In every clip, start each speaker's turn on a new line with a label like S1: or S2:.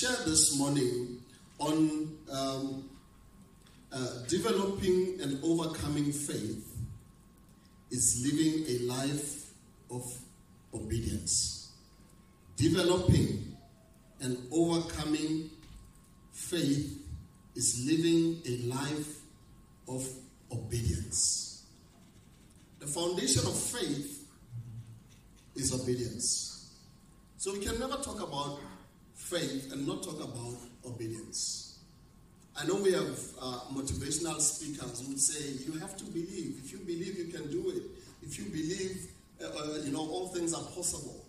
S1: share this morning on um, uh, developing and overcoming faith is living a life of obedience. Developing and overcoming faith is living a life of obedience. The foundation of faith is obedience. So we can never talk about faith and not talk about obedience. I know we have uh, motivational speakers who say, you have to believe. If you believe, you can do it. If you believe, uh, uh, you know, all things are possible.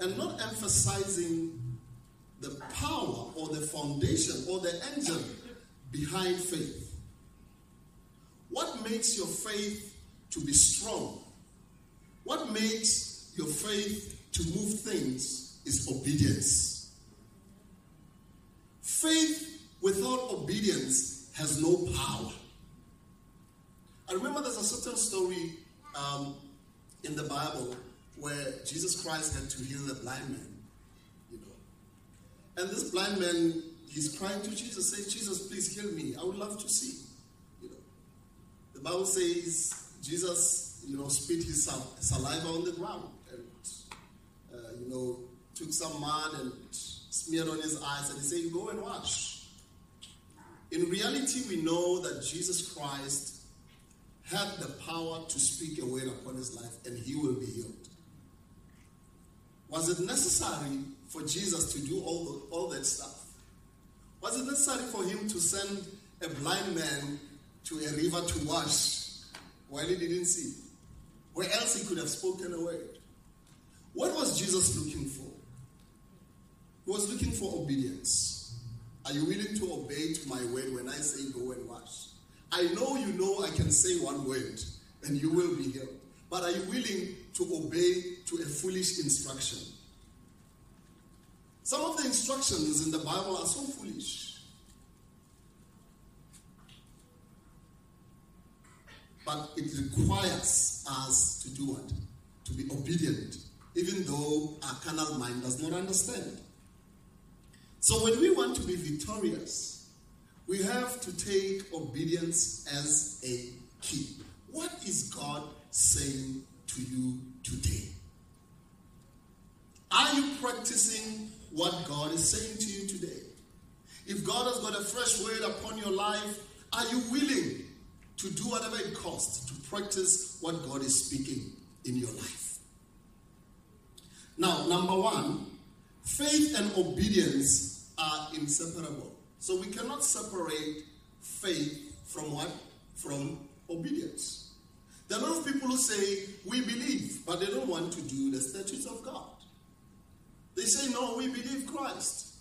S1: And not emphasizing the power or the foundation or the engine behind faith. What makes your faith to be strong? What makes your faith to move things is obedience. Faith without obedience has no power. I remember there's a certain story um, in the Bible where Jesus Christ had to heal a blind man, you know. And this blind man, he's crying to Jesus, saying, Jesus, please heal me. I would love to see. You know. The Bible says Jesus, you know, spit his saliva on the ground and, uh, you know, took some mud and smeared on his eyes and he said, Go and wash. In reality, we know that Jesus Christ had the power to speak a word upon his life and he will be healed. Was it necessary for Jesus to do all, the, all that stuff? Was it necessary for him to send a blind man to a river to wash while he didn't see? Where else he could have spoken a word? What was Jesus looking for? Was looking for obedience. Are you willing to obey to my word when I say go and wash? I know you know I can say one word and you will be healed. But are you willing to obey to a foolish instruction? Some of the instructions in the Bible are so foolish. But it requires us to do what? To be obedient, even though our carnal mind does not understand. So when we want to be victorious, we have to take obedience as a key. What is God saying to you today? Are you practicing what God is saying to you today? If God has got a fresh word upon your life, are you willing to do whatever it costs to practice what God is speaking in your life? Now, number one, faith and obedience are inseparable. So we cannot separate faith from what? From obedience. There are a lot of people who say, we believe, but they don't want to do the statutes of God. They say, no, we believe Christ.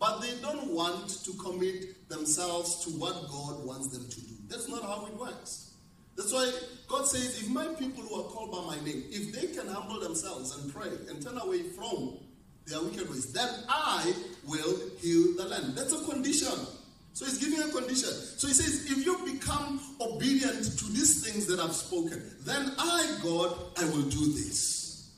S1: But they don't want to commit themselves to what God wants them to do. That's not how it works. That's why God says, if my people who are called by my name, if they can humble themselves and pray and turn away from their wicked ways, then I will heal the land. That's a condition. So he's giving a condition. So he says, if you become obedient to these things that I've spoken, then I, God, I will do this.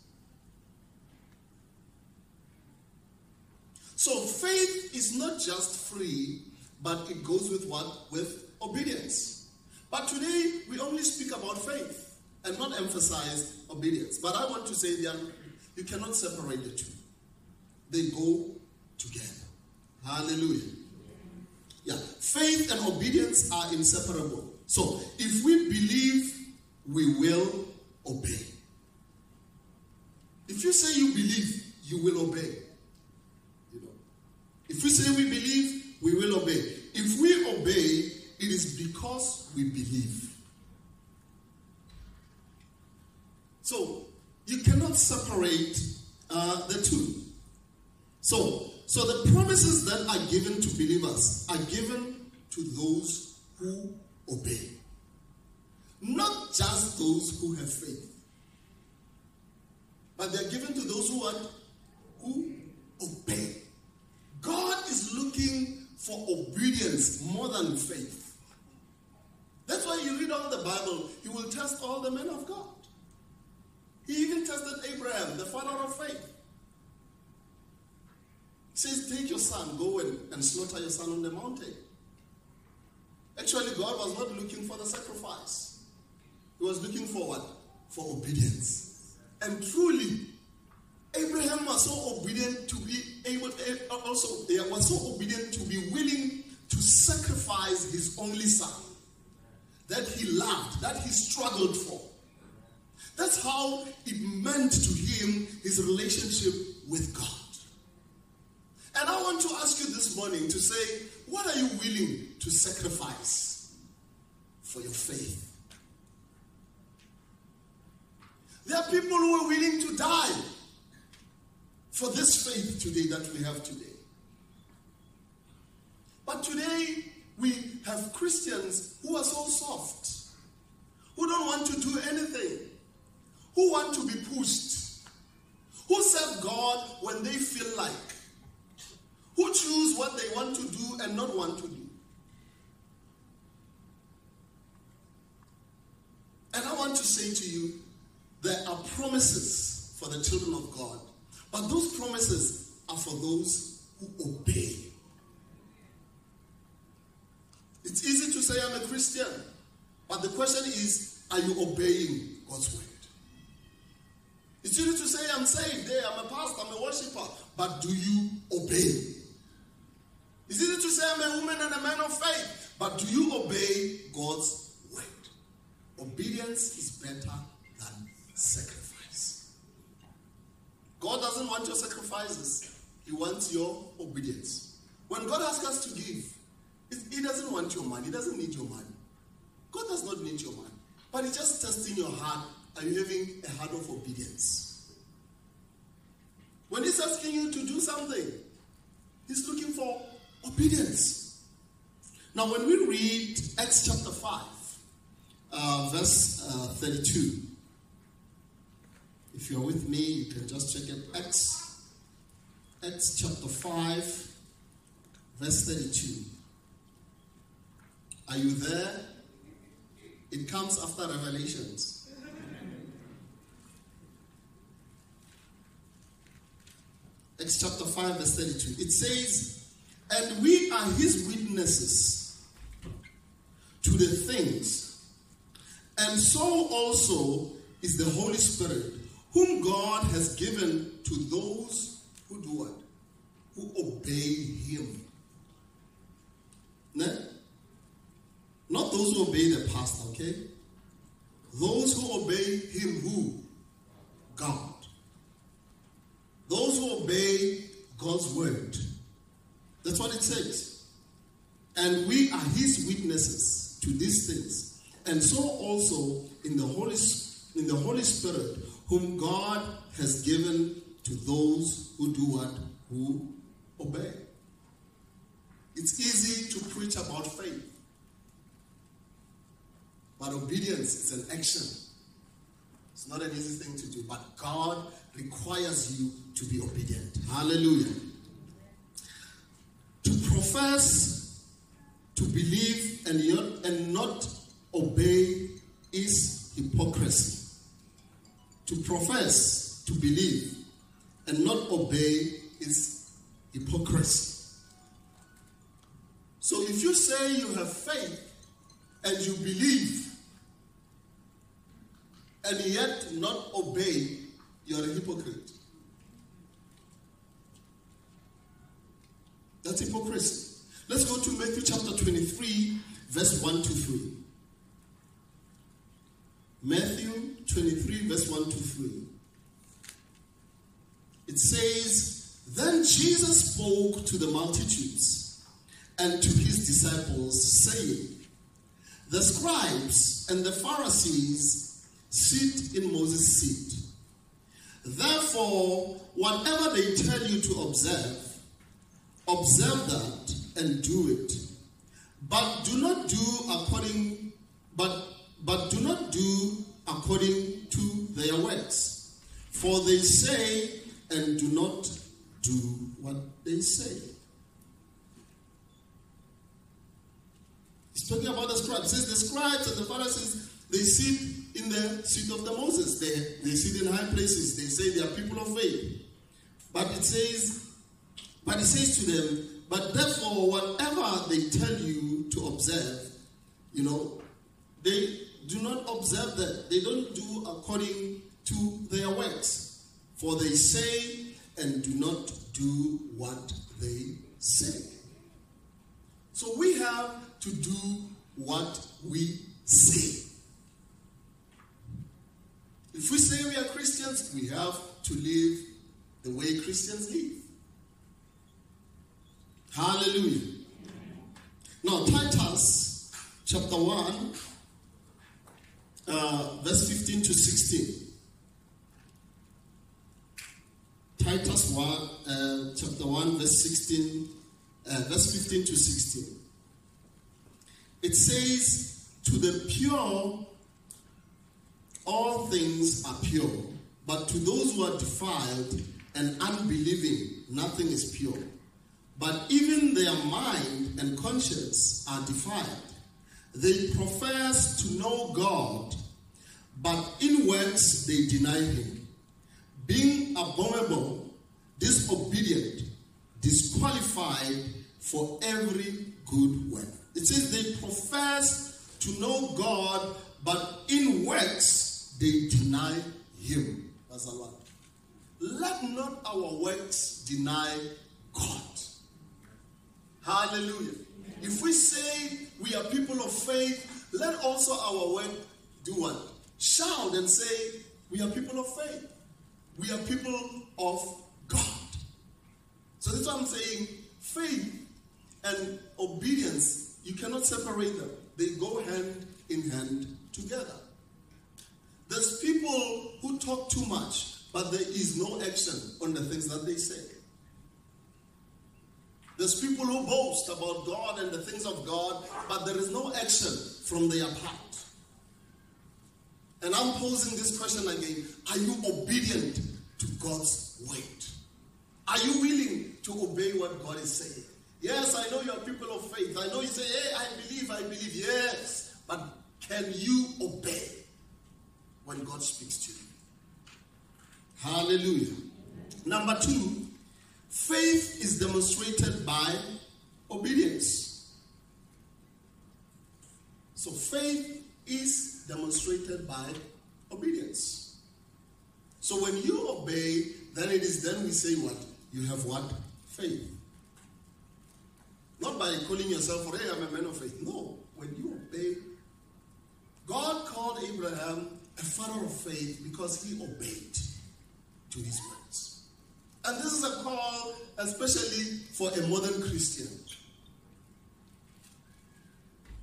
S1: So faith is not just free, but it goes with what? With obedience. But today we only speak about faith and not emphasize obedience. But I want to say that you cannot separate the two. They go together. Hallelujah. Yeah. Faith and obedience are inseparable. So if we believe, we will obey. If you say you believe, you will obey. You know. If we say we believe, we will obey. If we obey, it is because we believe. So you cannot separate uh, the two. So, so the promises that are given to believers are given to those who obey. Not just those who have faith. But they're given to those who are who obey. God is looking for obedience more than faith. That's why you read all the Bible, he will test all the men of God. He even tested Abraham, the father of faith. Says, Take your son, go and, and slaughter your son on the mountain. Actually, God was not looking for the sacrifice, He was looking for what? For obedience. And truly, Abraham was so obedient to be able, eh, also, he was so obedient to be willing to sacrifice his only son that he loved, that he struggled for. That's how it meant to him his relationship with God. And I want to ask you this morning to say, what are you willing to sacrifice for your faith? There are people who are willing to die for this faith today that we have today. But today, we have Christians who are so soft, who don't want to do anything, who want to be pushed, who serve God when they feel like, who choose what they want to do and not want to do. And I want to say to you, there are promises for the children of God, but those promises are for those who obey. It's easy to say I'm a Christian, but the question is, are you obeying God's word? It's easy to say I'm saved, hey, I'm a pastor, I'm a worshiper, but do you obey? It's easy to say I'm a woman and a man of faith, but do you obey God's word? Obedience is better than sacrifice. God doesn't want your sacrifices, He wants your obedience. When God asks us to give, he doesn't want your money, He doesn't need your money. God does not need your money, but He's just testing your heart. Are you having a heart of obedience? When He's asking you to do something, He's looking for Obedience. Now, when we read Acts chapter 5, uh, verse uh, 32, if you're with me, you can just check it. Acts, Acts chapter 5, verse 32. Are you there? It comes after Revelations. Acts chapter 5, verse 32. It says, and we are his witnesses to the things. And so also is the Holy Spirit, whom God has given to those who do what? Who obey him. No? Not those who obey the pastor, okay? Those who obey him who? God. Those who obey God's word. That's what it says. And we are his witnesses to these things. And so also in the Holy, in the Holy Spirit, whom God has given to those who do what? Who obey. It's easy to preach about faith. But obedience is an action. It's not an easy thing to do. But God requires you to be obedient. Hallelujah. To profess, to believe, and not, and not obey is hypocrisy. To profess, to believe, and not obey is hypocrisy. So if you say you have faith and you believe, and yet not obey, you're a hypocrite. That's hypocrisy. Let's go to Matthew chapter 23, verse 1 to 3. Matthew 23, verse 1 to 3. It says, Then Jesus spoke to the multitudes and to his disciples, saying, The scribes and the Pharisees sit in Moses' seat. Therefore, whatever they tell you to observe, observe that and do it. But do not do according but but do not do according to their works. For they say and do not do what they say. He's talking about the scribes. Says the scribes and the Pharisees, they sit in the seat of the Moses. They, they sit in high places. They say they are people of faith. But it says But he says to them, But therefore, whatever they tell you to observe, you know, they do not observe that. They don't do according to their works. For they say and do not do what they say. So we have to do what we say. If we say we are Christians, we have to live the way Christians live. Hallelujah. Now, Titus chapter 1, uh, verse 15 to 16. Titus 1, uh, chapter 1, verse 16, uh, verse 15 to 16. It says, To the pure, all things are pure, but to those who are defiled and unbelieving, nothing is pure. But even their mind and conscience are defiled. They profess to know God, but in works they deny Him, being abominable, disobedient, disqualified for every good work. It says they profess to know God, but in works they deny Him. That's a lot. Let not our works deny God. Hallelujah. If we say we are people of faith, let also our work do what? Shout and say, We are people of faith. We are people of God. So that's what I'm saying. Faith and obedience, you cannot separate them. They go hand in hand together. There's people who talk too much, but there is no action on the things that they say. There's people who boast about God and the things of God, but there is no action from their part. And I'm posing this question again Are you obedient to God's word? Are you willing to obey what God is saying? Yes, I know you are people of faith. I know you say, hey, I believe, I believe. Yes. But can you obey when God speaks to you? Hallelujah. Number two, Faith is demonstrated by obedience. So faith is demonstrated by obedience. So when you obey, then it is then we say what? You have what? Faith. Not by calling yourself, hey, I'm a man of faith. No. When you obey, God called Abraham a father of faith because he obeyed to his words. And this is a call, especially for a modern Christian.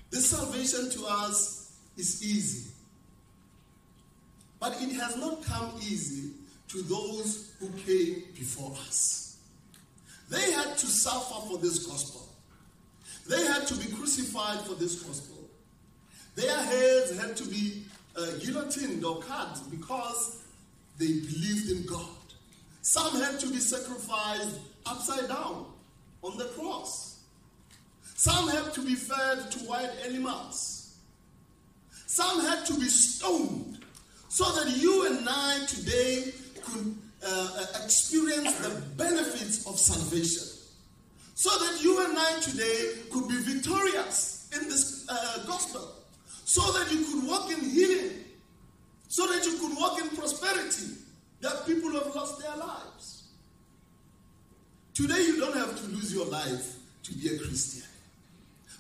S1: This salvation to us is easy. But it has not come easy to those who came before us. They had to suffer for this gospel. They had to be crucified for this gospel. Their heads had to be uh, guillotined or cut because they believed in God. Some had to be sacrificed upside down on the cross. Some had to be fed to wild animals. Some had to be stoned so that you and I today could uh, experience the benefits of salvation. So that you and I today could be victorious in this uh, gospel. So that you could walk in healing. So that you could walk in prosperity that people have lost their lives. Today, you don't have to lose your life to be a Christian.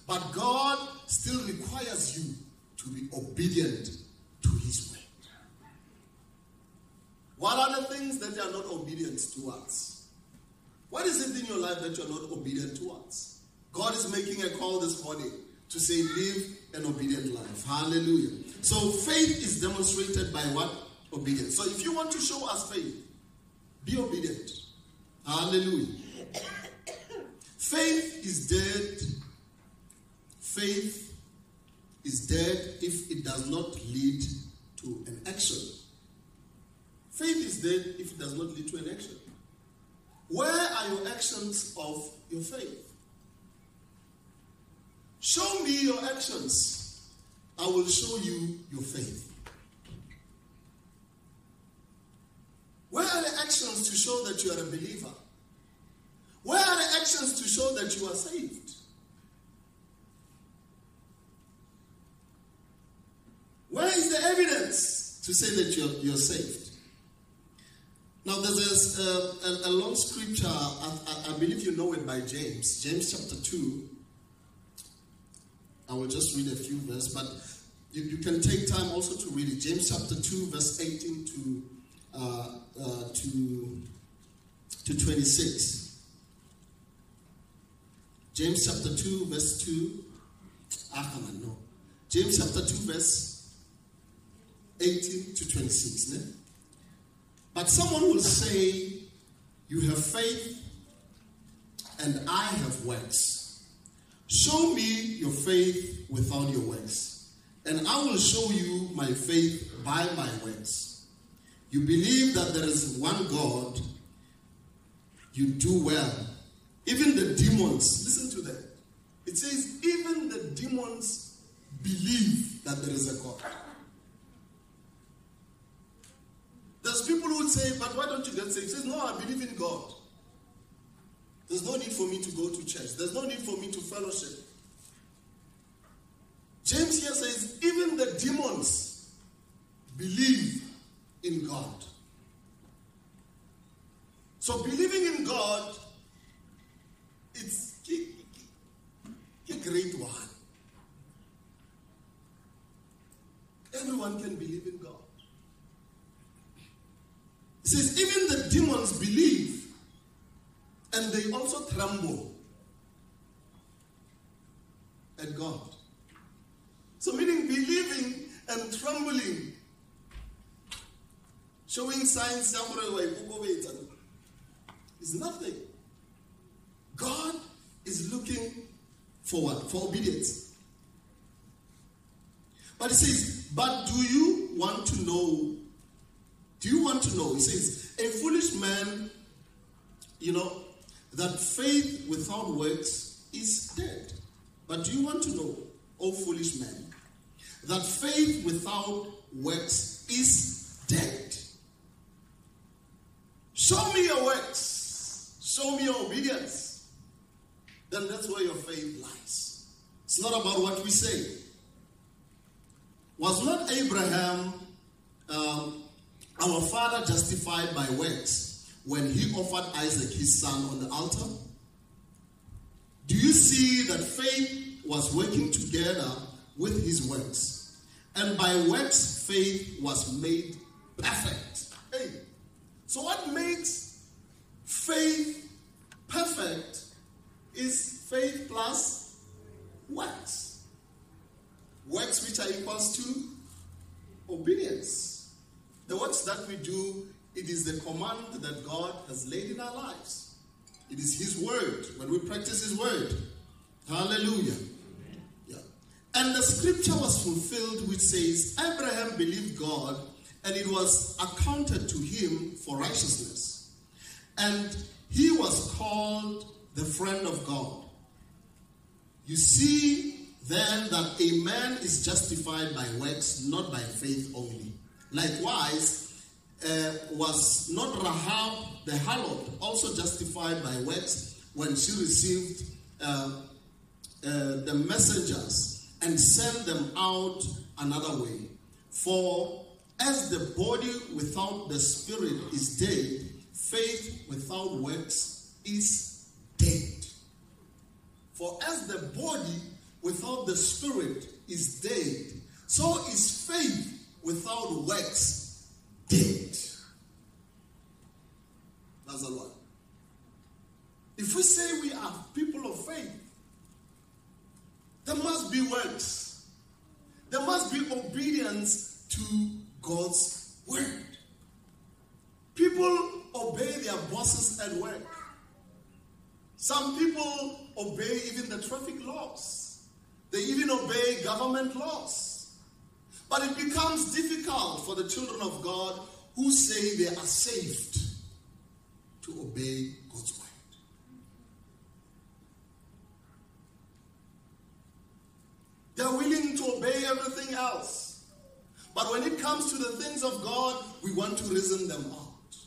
S1: But God still requires you to be obedient to His word. What are the things that you are not obedient towards? What is it in your life that you are not obedient towards? God is making a call this morning to say, live an obedient life. Hallelujah. So faith is demonstrated by what? obedience. So if you want to show us faith, be obedient. Hallelujah. Faith is dead. Faith is dead if it does not lead to an action. Faith is dead if it does not lead to an action. Where are your actions of your faith? Show me your actions. I will show you your faith. Where are the actions to show that you are a believer? That you are saved. Where is the evidence to say that you're, you're saved? Now, there's a, a, a long scripture, I, I, I believe you know it by James, James chapter 2. I will just read a few verses, but you, you can take time also to read it. James chapter 2, verse 18 to, uh, uh, to, to 26. James chapter 2, verse 2. Ah, come on, no. James chapter 2, verse 18 to 26. Ne? But someone will say, You have faith, and I have works. Show me your faith without your works, and I will show you my faith by my works. You believe that there is one God, you do well. Even the demons, listen to that. It says, even the demons believe that there is a God. There's people who would say, but why don't you get saved? He says, no, I believe in God. There's no need for me to go to church. There's no need for me to fellowship. James here says, even the demons believe in God. So believing in God, it's a great one. Everyone can believe in God. It says, even the demons believe and they also tremble at God. So, meaning believing and trembling, showing signs somewhere is nothing. God is looking for what? For obedience. But he says, but do you want to know do you want to know? He says, a foolish man, you know, that faith without works is dead. But do you want to know, O foolish man, that faith without works is dead? Show me your works, show me your obedience. Then that's where your faith lies. It's not about what we say. Was not Abraham um, our father justified by works when he offered Isaac his son on the altar? Do you see that faith was working together with his works? And by works, faith was made perfect. Hey, so what makes faith perfect is faith plus works. Works which are equals to obedience. The works that we do, it is the command that God has laid in our lives. It is His word. When we practice His word, hallelujah. Yeah. And the scripture was fulfilled, which says, Abraham believed God, and it was accounted to him for righteousness. And he was called the friend of God. You see then that a man is justified by works, not by faith only. Likewise, uh, was not Rahab the harlot also justified by works when she received uh, uh, the messengers and sent them out another way? For as the body without the spirit is dead, faith without works is dead. For as the body without the spirit is dead, so is faith without works dead. That's the one. If we say we are people of faith, there must be works. There must be obedience to God's word. People obey their bosses at work. Some people obey even the traffic laws. They even obey government laws. But it becomes difficult for the children of God who say they are saved to obey God's word. They're willing to obey everything else. But when it comes to the things of God, we want to reason them out.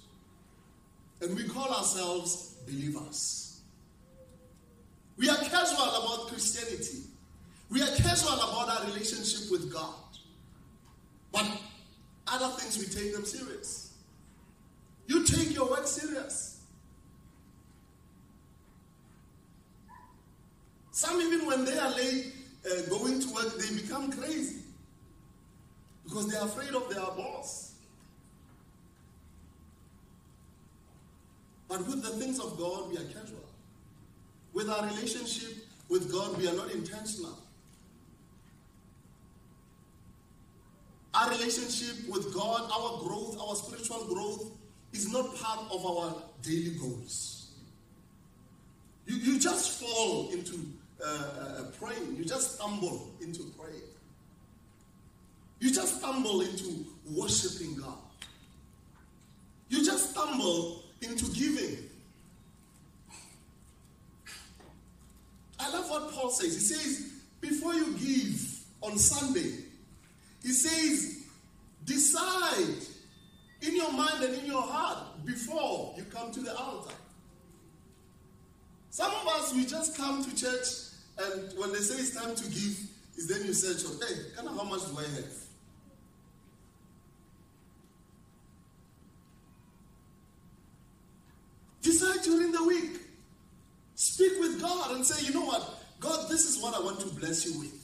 S1: And we call ourselves believers. We are casual about Christianity. We are casual about our relationship with God. But other things, we take them serious. You take your work serious. Some, even when they are late uh, going to work, they become crazy because they are afraid of their boss. But with the things of God, we are casual. With our relationship with God, we are not intentional. Our relationship with God, our growth, our spiritual growth, is not part of our daily goals. You, you just fall into uh, uh, praying, you just stumble into praying. You just stumble into worshiping God. You just stumble into giving. I love what Paul says. He says, before you give on Sunday, he says, decide in your mind and in your heart before you come to the altar. Some of us, we just come to church, and when they say it's time to give, is then you search, hey, kind of how much do I have? Decide during the week. Speak with God and say, you know what? God, this is what I want to bless you with.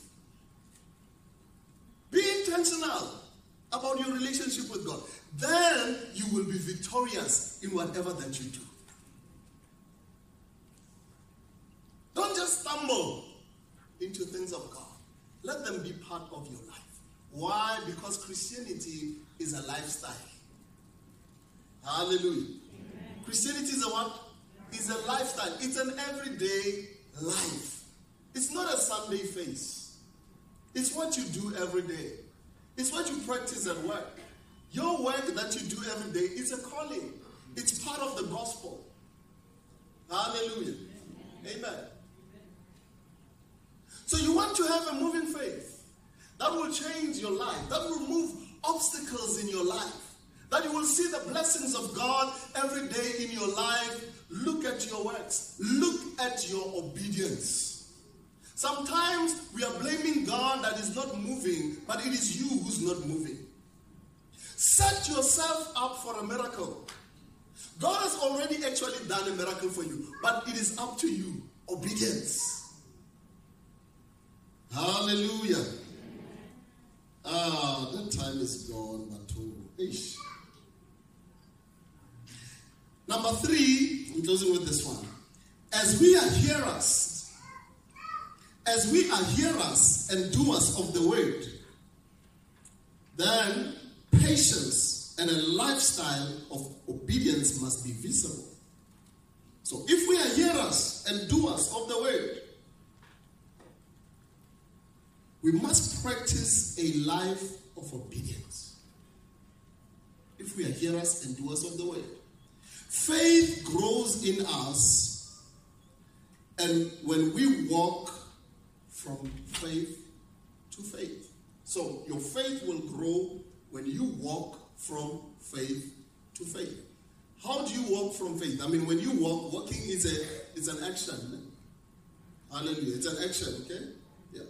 S1: Intentional about your relationship with God. Then you will be victorious in whatever that you do. Don't just stumble into things of God. Let them be part of your life. Why? Because Christianity is a lifestyle. Hallelujah. Christianity is a what? Is a lifestyle. It's an everyday life. It's not a Sunday face. It's what you do every day. It's what you practice at work. Your work that you do every day is a calling. It's part of the gospel. Hallelujah. Amen. So you want to have a moving faith that will change your life, that will remove obstacles in your life. That you will see the blessings of God every day in your life. Look at your works, look at your obedience. Sometimes we are blaming God that is not moving, but it is you who's not moving. Set yourself up for a miracle. God has already actually done a miracle for you, but it is up to you. Obedience. Hallelujah. Ah, that time is gone, but ish. Number three, I'm closing with this one. As we are hearers, as we are hearers and doers of the word, then patience and a lifestyle of obedience must be visible. So if we are hearers and doers of the word, we must practice a life of obedience. If we are hearers and doers of the word. Faith grows in us, and when we walk from faith to faith. So your faith will grow when you walk from faith to faith. How do you walk from faith? I mean, when you walk, walking is a is an action. Hallelujah. It's an action, okay? Yeah.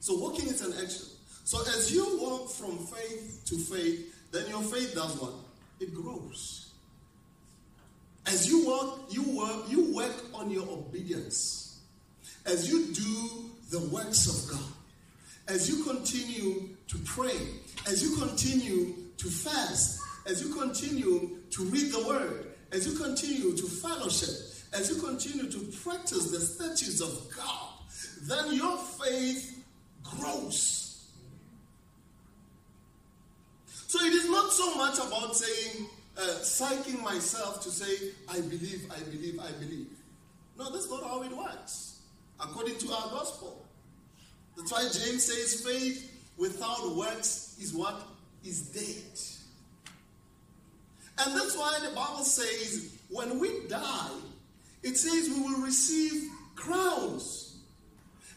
S1: So walking is an action. So as you walk from faith to faith, then your faith does what? It grows. As you walk, you work, you work on your obedience. As you do the works of God. As you continue to pray. As you continue to fast. As you continue to read the word. As you continue to fellowship. As you continue to practice the statutes of God. Then your faith grows. So it is not so much about saying, uh, psyching myself to say, I believe, I believe, I believe. No, that's not how it works, according to our gospel. That's why James says faith without works is what? Is dead. And that's why the Bible says when we die, it says we will receive crowns.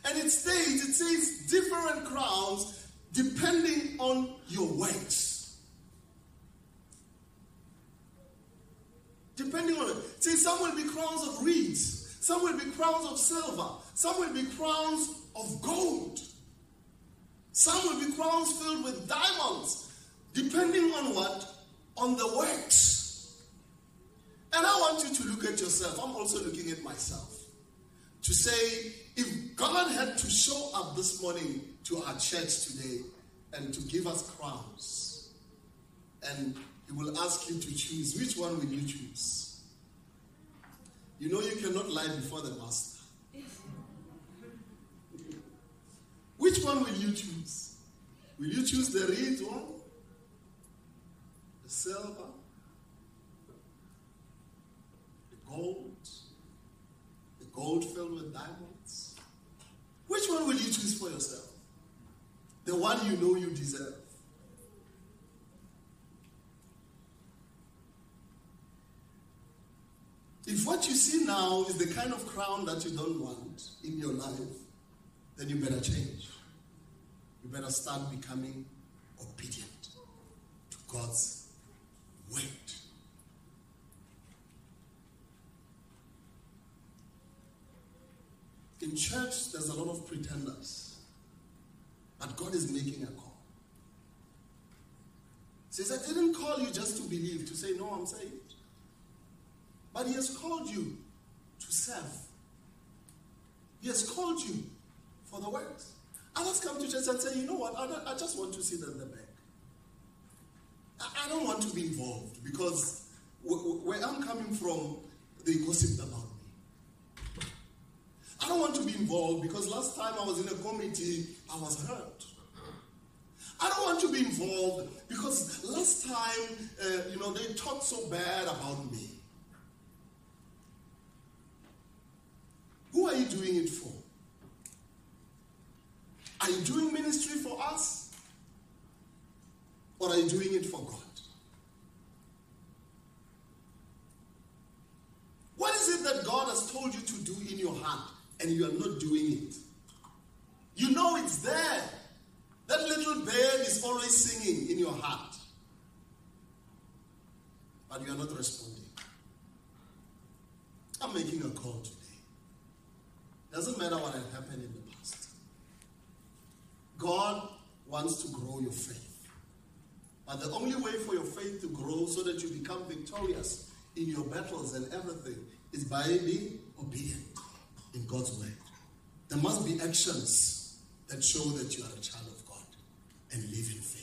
S1: And it states, it says different crowns depending on your works. Depending on it. Some will be crowns of reeds, Some will be crowns of silver. Some will be crowns of gold. Some will be crowns filled with diamonds, depending on what? On the works. And I want you to look at yourself. I'm also looking at myself. To say, if God had to show up this morning to our church today and to give us crowns, and He will ask you to choose, which one will you choose? You know you cannot lie before the master. Which one will you choose? Will you choose the red one? The silver? The gold? The gold filled with diamonds? Which one will you choose for yourself? The one you know you deserve. If what you see now is the kind of crown that you don't want in your life, then you better change. You better start becoming obedient to God's word. In church, there's a lot of pretenders, but God is making a call. He says, I didn't call you just to believe, to say, No, I'm saved. But He has called you to serve. He has called you for the works. Others come to church and say, you know what, I, I just want to sit in the back. I, I don't want to be involved because where I'm coming from, they gossiped about me. I don't want to be involved because last time I was in a committee, I was hurt. I don't want to be involved because last time, uh, you know, they talked so bad about me. Who are you doing it for? Are you doing ministry for us? Or are you doing it for God? What is it that God has told you to do in your heart and you are not doing it? You know it's there. That little bird is always singing in your heart. But you are not responding. I'm making a call today. Doesn't matter what had happened in the God wants to grow your faith. But the only way for your faith to grow so that you become victorious in your battles and everything is by being obedient in God's word. There must be actions that show that you are a child of God and live in faith.